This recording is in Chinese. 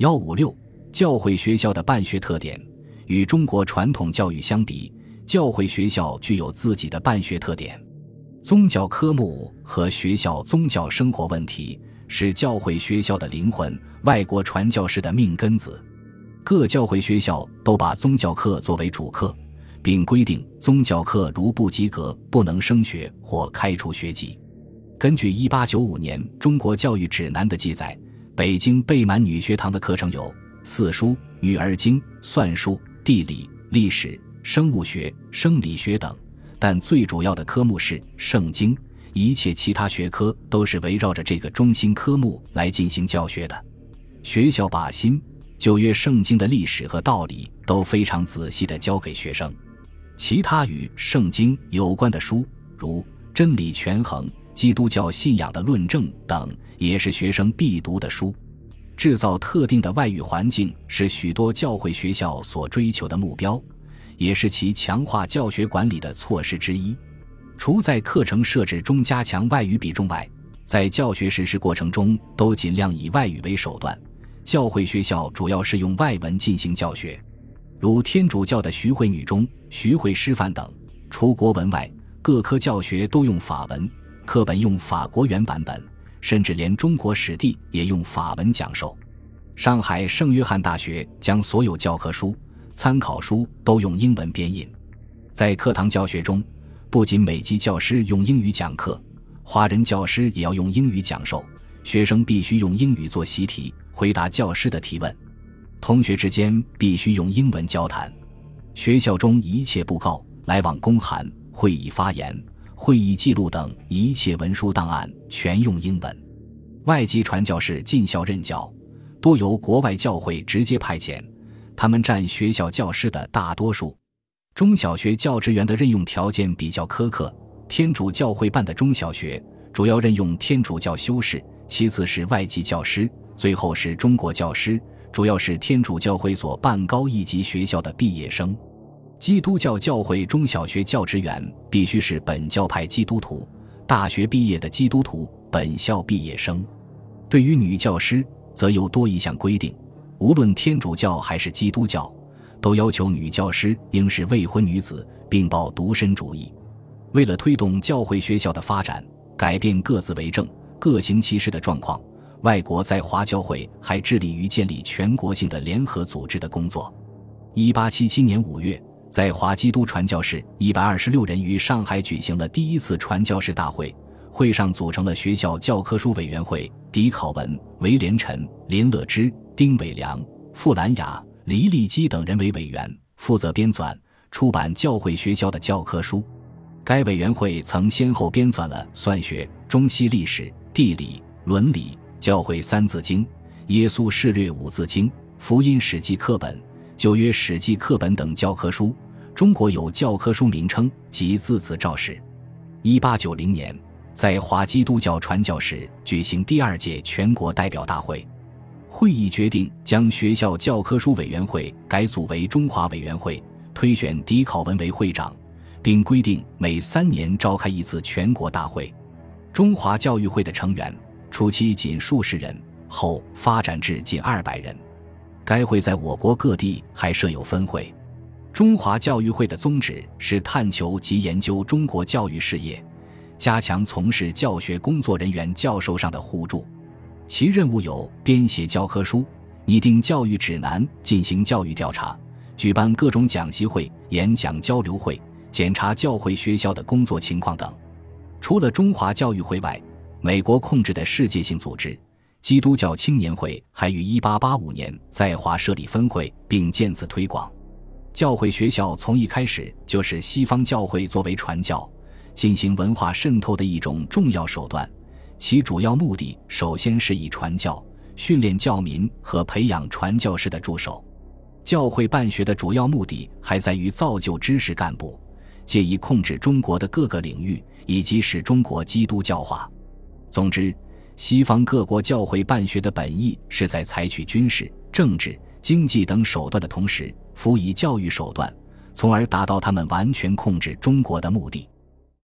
幺五六教会学校的办学特点与中国传统教育相比，教会学校具有自己的办学特点。宗教科目和学校宗教生活问题是教会学校的灵魂，外国传教士的命根子。各教会学校都把宗教课作为主课，并规定宗教课如不及格，不能升学或开除学籍。根据一八九五年《中国教育指南》的记载。北京贝满女学堂的课程有四书、女儿经、算术、地理、历史、生物学、生理学等，但最主要的科目是圣经。一切其他学科都是围绕着这个中心科目来进行教学的。学校把新旧约圣经的历史和道理都非常仔细地教给学生。其他与圣经有关的书，如真理权衡。基督教信仰的论证等也是学生必读的书。制造特定的外语环境是许多教会学校所追求的目标，也是其强化教学管理的措施之一。除在课程设置中加强外语比重外，在教学实施过程中都尽量以外语为手段。教会学校主要是用外文进行教学，如天主教的徐汇女中、徐汇师范等。除国文外，各科教学都用法文。课本用法国原版本，甚至连中国史地也用法文讲授。上海圣约翰大学将所有教科书、参考书都用英文编印。在课堂教学中，不仅美籍教师用英语讲课，华人教师也要用英语讲授。学生必须用英语做习题，回答教师的提问。同学之间必须用英文交谈。学校中一切布告、来往公函、会议发言。会议记录等一切文书档案全用英文。外籍传教士进校任教，多由国外教会直接派遣，他们占学校教师的大多数。中小学教职员的任用条件比较苛刻。天主教会办的中小学主要任用天主教修士，其次是外籍教师，最后是中国教师，主要是天主教会所办高一级学校的毕业生。基督教教会中小学教职员必须是本教派基督徒，大学毕业的基督徒本校毕业生。对于女教师，则又多一项规定：无论天主教还是基督教，都要求女教师应是未婚女子，并抱独身主义。为了推动教会学校的发展，改变各自为政、各行其事的状况，外国在华教会还致力于建立全国性的联合组织的工作。一八七七年五月。在华基督传教士一百二十六人于上海举行了第一次传教士大会，会上组成了学校教科书委员会，狄考文、韦连臣、林乐之、丁伟良、傅兰雅、黎立基等人为委员，负责编纂、出版教会学校的教科书。该委员会曾先后编纂了算学、中西历史、地理、伦理、教会三字经、耶稣事略五字经、福音史记课本。旧约史记课本等教科书，中国有教科书名称及字词肇事。一八九零年，在华基督教传教士举行第二届全国代表大会，会议决定将学校教科书委员会改组为中华委员会，推选狄考文为会长，并规定每三年召开一次全国大会。中华教育会的成员初期仅数十人，后发展至近二百人。该会在我国各地还设有分会。中华教育会的宗旨是探求及研究中国教育事业，加强从事教学工作人员教授上的互助。其任务有编写教科书、拟定教育指南、进行教育调查、举办各种讲习会、演讲交流会、检查教会学校的工作情况等。除了中华教育会外，美国控制的世界性组织。基督教青年会还于1885年在华设立分会，并渐次推广。教会学校从一开始就是西方教会作为传教、进行文化渗透的一种重要手段。其主要目的首先是以传教、训练教民和培养传教士的助手。教会办学的主要目的还在于造就知识干部，借以控制中国的各个领域，以及使中国基督教化。总之。西方各国教会办学的本意是在采取军事、政治、经济等手段的同时，辅以教育手段，从而达到他们完全控制中国的目的。